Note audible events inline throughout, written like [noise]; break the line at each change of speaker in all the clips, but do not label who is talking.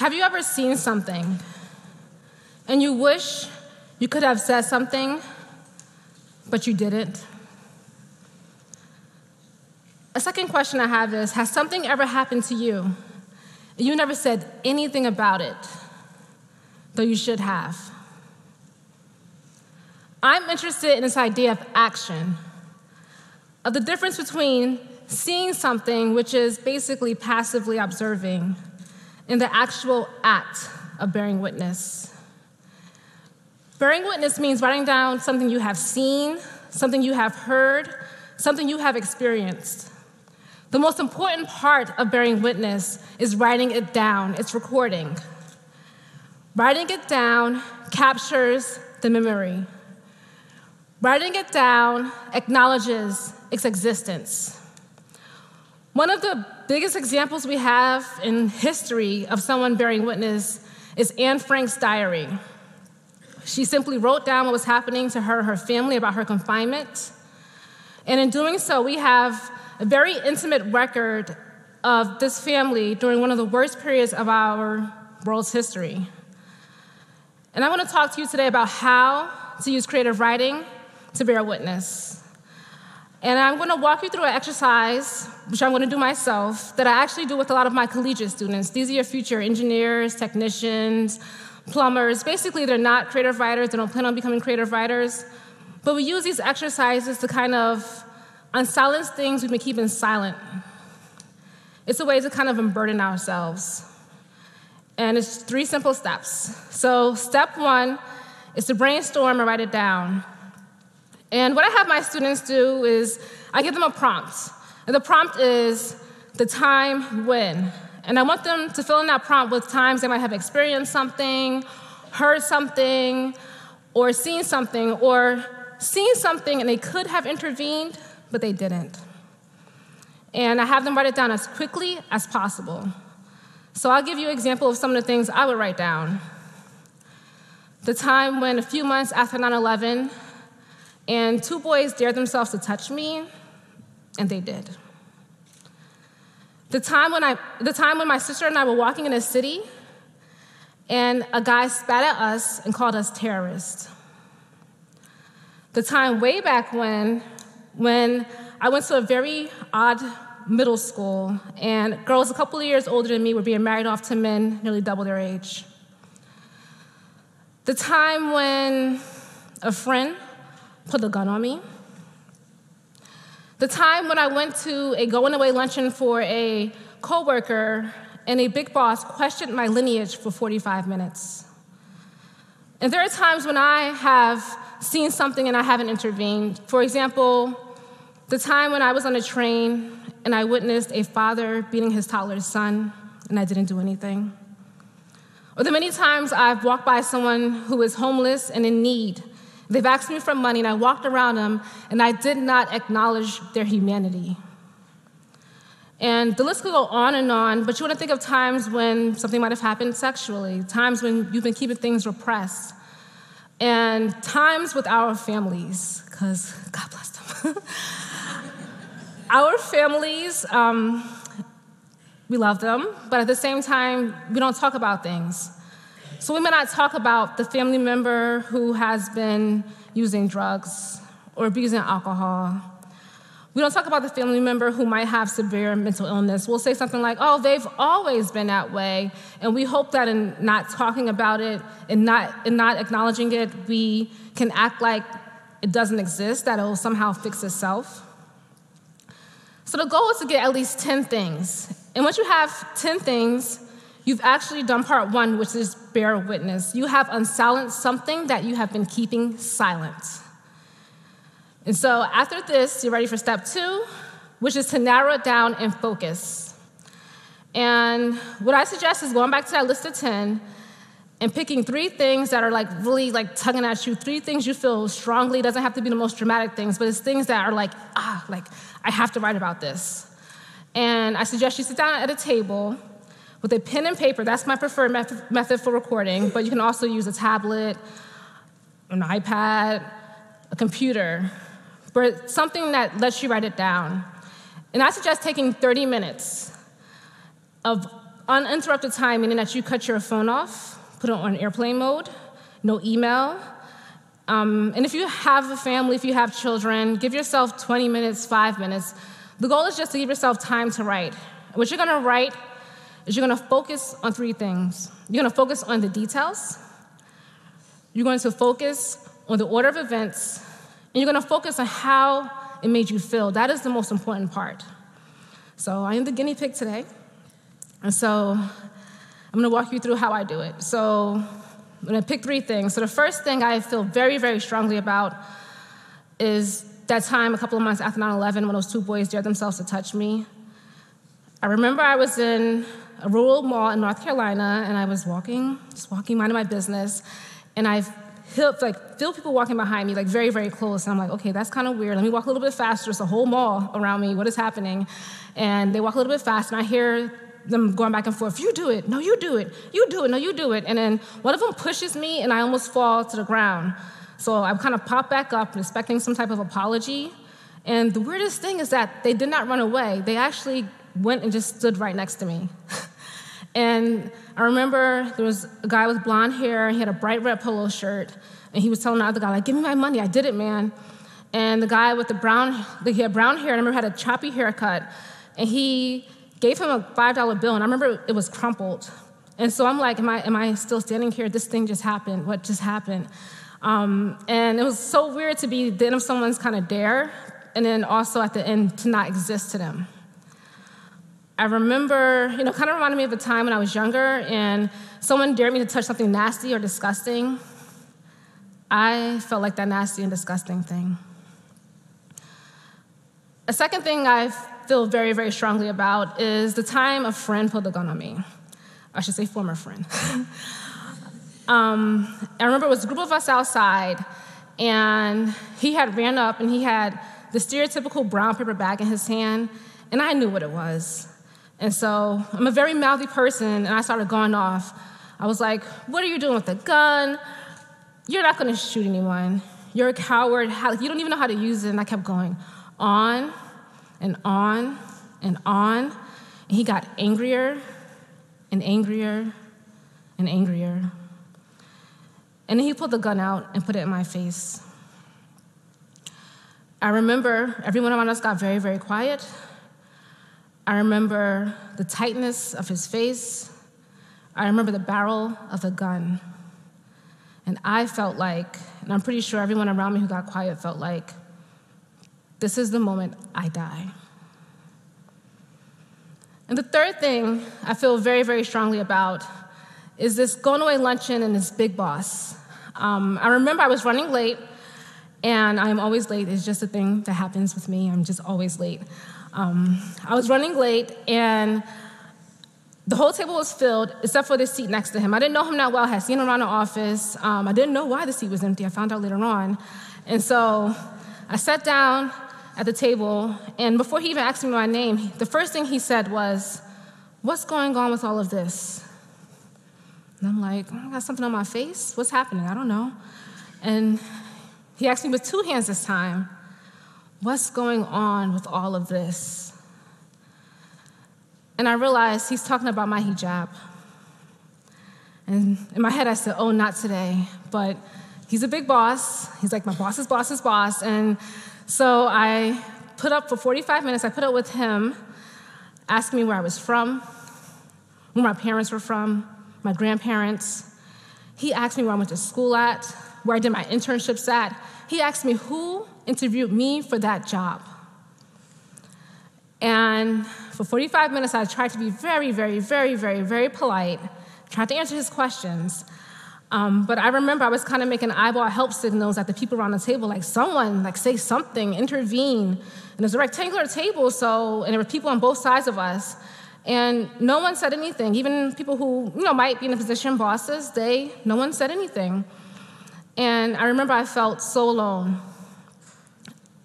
Have you ever seen something and you wish you could have said something, but you didn't? A second question I have is Has something ever happened to you and you never said anything about it, though you should have? I'm interested in this idea of action, of the difference between seeing something, which is basically passively observing, and the actual act of bearing witness. Bearing witness means writing down something you have seen, something you have heard, something you have experienced. The most important part of bearing witness is writing it down, it's recording. Writing it down captures the memory. Writing it down acknowledges its existence. One of the biggest examples we have in history of someone bearing witness is Anne Frank's diary. She simply wrote down what was happening to her, and her family, about her confinement. And in doing so, we have a very intimate record of this family during one of the worst periods of our world's history. And I want to talk to you today about how to use creative writing to bear witness. And I'm going to walk you through an exercise, which I'm going to do myself, that I actually do with a lot of my collegiate students. These are your future engineers, technicians, plumbers. Basically, they're not creative writers, they don't plan on becoming creative writers. But we use these exercises to kind of unsilence things we've been keeping silent. It's a way to kind of unburden ourselves. And it's three simple steps. So, step one is to brainstorm and write it down. And what I have my students do is I give them a prompt. And the prompt is the time when. And I want them to fill in that prompt with times they might have experienced something, heard something, or seen something, or seen something and they could have intervened, but they didn't. And I have them write it down as quickly as possible. So I'll give you an example of some of the things I would write down. The time when, a few months after 9 11, and two boys dared themselves to touch me, and they did. The time when, I, the time when my sister and I were walking in a city, and a guy spat at us and called us terrorists. The time way back when, when I went to a very odd middle school, and girls a couple of years older than me were being married off to men nearly double their age. The time when a friend put a gun on me. The time when I went to a going away luncheon for a coworker and a big boss questioned my lineage for 45 minutes. And there are times when I have seen something and I haven't intervened. For example, the time when I was on a train and I witnessed a father beating his toddler's son and I didn't do anything. Or the many times I've walked by someone who is homeless and in need They've asked me for money, and I walked around them, and I did not acknowledge their humanity. And the list could go on and on, but you want to think of times when something might have happened sexually, times when you've been keeping things repressed, and times with our families, because God bless them. [laughs] our families, um, we love them, but at the same time, we don't talk about things. So we may not talk about the family member who has been using drugs or abusing alcohol. We don't talk about the family member who might have severe mental illness. We'll say something like, oh, they've always been that way. And we hope that in not talking about it and not, in not acknowledging it, we can act like it doesn't exist, that it will somehow fix itself. So the goal is to get at least 10 things. And once you have 10 things, You've actually done part one, which is bear witness. You have unsilenced something that you have been keeping silent. And so after this, you're ready for step two, which is to narrow it down and focus. And what I suggest is going back to that list of 10 and picking three things that are like really like tugging at you, three things you feel strongly. It doesn't have to be the most dramatic things, but it's things that are like, ah, like I have to write about this. And I suggest you sit down at a table with a pen and paper. That's my preferred method for recording, but you can also use a tablet, an iPad, a computer, but something that lets you write it down. And I suggest taking 30 minutes of uninterrupted time, meaning that you cut your phone off, put it on airplane mode, no email. Um, and if you have a family, if you have children, give yourself 20 minutes, five minutes. The goal is just to give yourself time to write. What you're gonna write is you're gonna focus on three things. You're gonna focus on the details, you're going to focus on the order of events, and you're gonna focus on how it made you feel. That is the most important part. So I am the guinea pig today. And so I'm gonna walk you through how I do it. So I'm gonna pick three things. So the first thing I feel very, very strongly about is that time a couple of months after 9 11 when those two boys dared themselves to touch me. I remember I was in a rural mall in North Carolina and I was walking, just walking, minding my business, and I feel, like, feel people walking behind me, like very, very close. And I'm like, okay, that's kind of weird. Let me walk a little bit faster. It's a whole mall around me. What is happening? And they walk a little bit fast, and I hear them going back and forth. You do it. No, you do it. You do it. No, you do it. And then one of them pushes me, and I almost fall to the ground. So I kind of pop back up, expecting some type of apology. And the weirdest thing is that they did not run away. They actually went and just stood right next to me. [laughs] and I remember there was a guy with blonde hair, he had a bright red polo shirt, and he was telling the other guy, like, give me my money, I did it, man. And the guy with the brown, he had brown hair, I remember had a choppy haircut, and he gave him a $5 bill, and I remember it was crumpled. And so I'm like, am I, am I still standing here? This thing just happened. What just happened? Um, and it was so weird to be the end of someone's kind of dare, and then also at the end to not exist to them. I remember, you know, kind of reminded me of a time when I was younger and someone dared me to touch something nasty or disgusting. I felt like that nasty and disgusting thing. A second thing I feel very, very strongly about is the time a friend pulled a gun on me. I should say, former friend. [laughs] um, I remember it was a group of us outside, and he had ran up and he had the stereotypical brown paper bag in his hand, and I knew what it was. And so I'm a very mouthy person, and I started going off. I was like, What are you doing with the gun? You're not gonna shoot anyone. You're a coward. You don't even know how to use it. And I kept going on and on and on. And he got angrier and angrier and angrier. And then he pulled the gun out and put it in my face. I remember everyone around us got very, very quiet. I remember the tightness of his face. I remember the barrel of the gun. And I felt like, and I'm pretty sure everyone around me who got quiet felt like, this is the moment I die. And the third thing I feel very, very strongly about is this going away luncheon and this big boss. Um, I remember I was running late, and I'm always late. It's just a thing that happens with me. I'm just always late. Um, I was running late, and the whole table was filled except for the seat next to him. I didn't know him that well. I had seen him around the office. Um, I didn't know why the seat was empty. I found out later on. And so I sat down at the table, and before he even asked me my name, the first thing he said was, What's going on with all of this? And I'm like, I got something on my face. What's happening? I don't know. And he asked me with two hands this time, What's going on with all of this? And I realized he's talking about my hijab. And in my head, I said, Oh, not today. But he's a big boss. He's like my boss's boss's boss. And so I put up for 45 minutes, I put up with him, asking me where I was from, where my parents were from, my grandparents. He asked me where I went to school at, where I did my internships at. He asked me who interviewed me for that job. And for 45 minutes, I tried to be very, very, very, very, very polite, tried to answer his questions. Um, but I remember I was kind of making eyeball help signals at the people around the table, like someone, like say something, intervene. And it was a rectangular table, so and there were people on both sides of us, and no one said anything. Even people who you know might be in a position, bosses, they no one said anything. And I remember I felt so alone.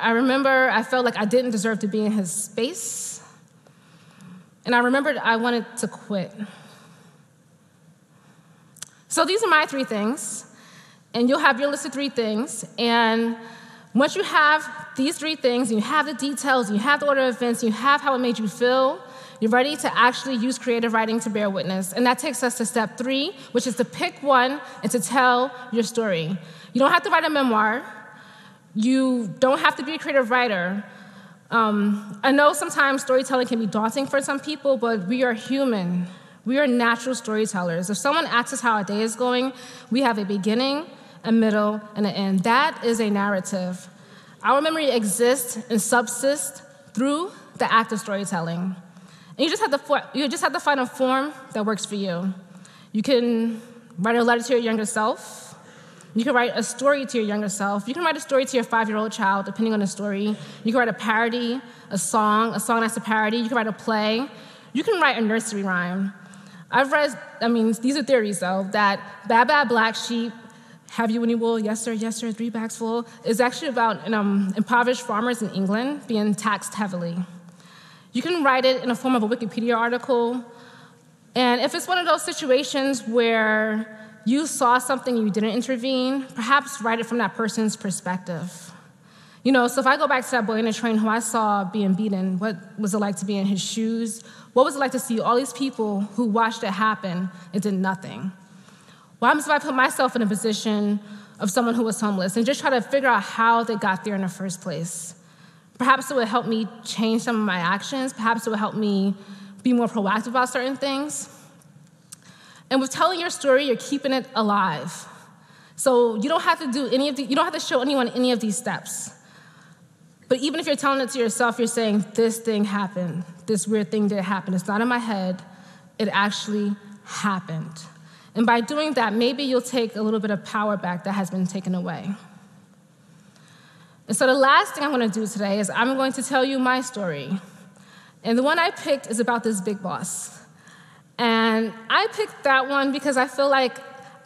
I remember I felt like I didn't deserve to be in his space. And I remembered I wanted to quit. So these are my three things. And you'll have your list of three things. And once you have these three things, and you have the details, you have the order of events, you have how it made you feel, you're ready to actually use creative writing to bear witness. And that takes us to step three, which is to pick one and to tell your story. You don't have to write a memoir, you don't have to be a creative writer. Um, I know sometimes storytelling can be daunting for some people, but we are human. We are natural storytellers. If someone asks us how our day is going, we have a beginning, a middle, and an end. That is a narrative. Our memory exists and subsists through the act of storytelling. And you just have to, you just have to find a form that works for you. You can write a letter to your younger self. You can write a story to your younger self. You can write a story to your five year old child, depending on the story. You can write a parody, a song, a song that's a parody. You can write a play. You can write a nursery rhyme. I've read, I mean, these are theories though, that Baa Baa Black Sheep, Have You Any Wool, Yes Sir, Yes Sir, Three Bags Full, is actually about um, impoverished farmers in England being taxed heavily. You can write it in the form of a Wikipedia article. And if it's one of those situations where you saw something you didn't intervene, perhaps write it from that person's perspective. You know, so if I go back to that boy in the train who I saw being beaten, what was it like to be in his shoes? What was it like to see all these people who watched it happen and did nothing? Happens if I put myself in a position of someone who was homeless and just try to figure out how they got there in the first place? Perhaps it would help me change some of my actions. Perhaps it would help me be more proactive about certain things. And with telling your story, you're keeping it alive. So you don't have to do any of the, you don't have to show anyone any of these steps. But even if you're telling it to yourself, you're saying, this thing happened, this weird thing did happen. It's not in my head, it actually happened. And by doing that, maybe you'll take a little bit of power back that has been taken away. And so the last thing I'm going to do today is I'm going to tell you my story. And the one I picked is about this big boss. And I picked that one because I feel like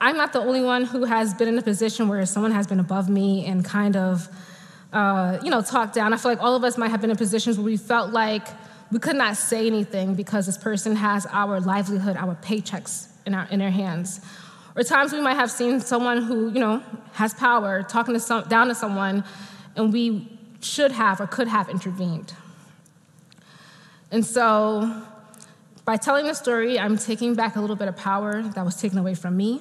I'm not the only one who has been in a position where someone has been above me and kind of, uh, you know, talked down. I feel like all of us might have been in positions where we felt like we could not say anything because this person has our livelihood, our paychecks in, our, in their hands. Or times we might have seen someone who, you know, has power talking to some, down to someone and we should have or could have intervened. And so, by telling the story, I'm taking back a little bit of power that was taken away from me,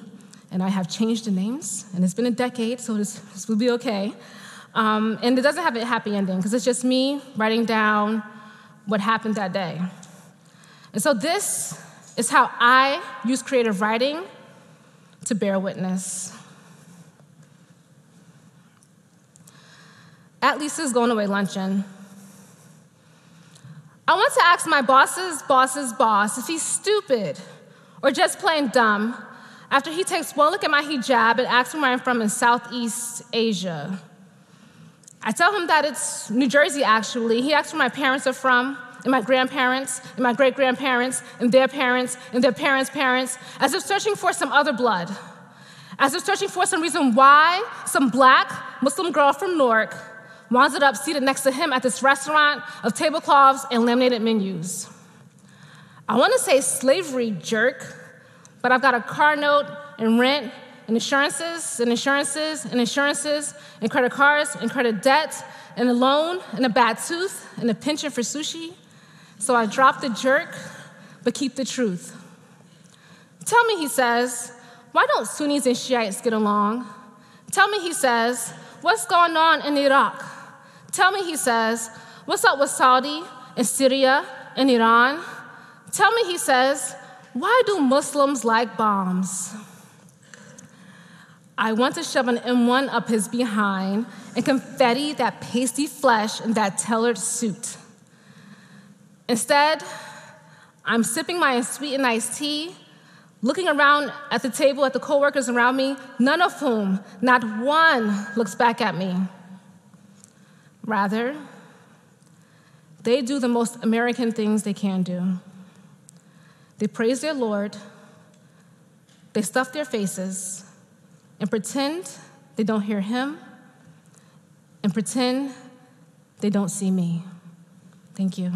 and I have changed the names, and it's been a decade, so this, this will be okay. Um, and it doesn't have a happy ending, because it's just me writing down what happened that day. And so, this is how I use creative writing to bear witness. at Lisa's going away luncheon. I want to ask my boss's boss's boss if he's stupid or just plain dumb after he takes one look at my hijab and asks me where I'm from in Southeast Asia. I tell him that it's New Jersey, actually. He asks where my parents are from, and my grandparents, and my great grandparents, and their parents, and their parents' parents, as if searching for some other blood, as if searching for some reason why some black Muslim girl from Newark winds up seated next to him at this restaurant of tablecloths and laminated menus. I want to say slavery, jerk, but I've got a car note and rent and insurances and insurances and insurances and credit cards and credit debt and a loan and a bad tooth and a pension for sushi. So I drop the jerk, but keep the truth. Tell me, he says, why don't Sunnis and Shiites get along? Tell me, he says, what's going on in Iraq? Tell me, he says, what's up with Saudi and Syria and Iran? Tell me, he says, why do Muslims like bombs? I want to shove an M1 up his behind and confetti that pasty flesh in that tailored suit. Instead, I'm sipping my sweetened iced tea, looking around at the table at the coworkers around me, none of whom, not one, looks back at me. Rather, they do the most American things they can do. They praise their Lord, they stuff their faces, and pretend they don't hear Him, and pretend they don't see me. Thank you.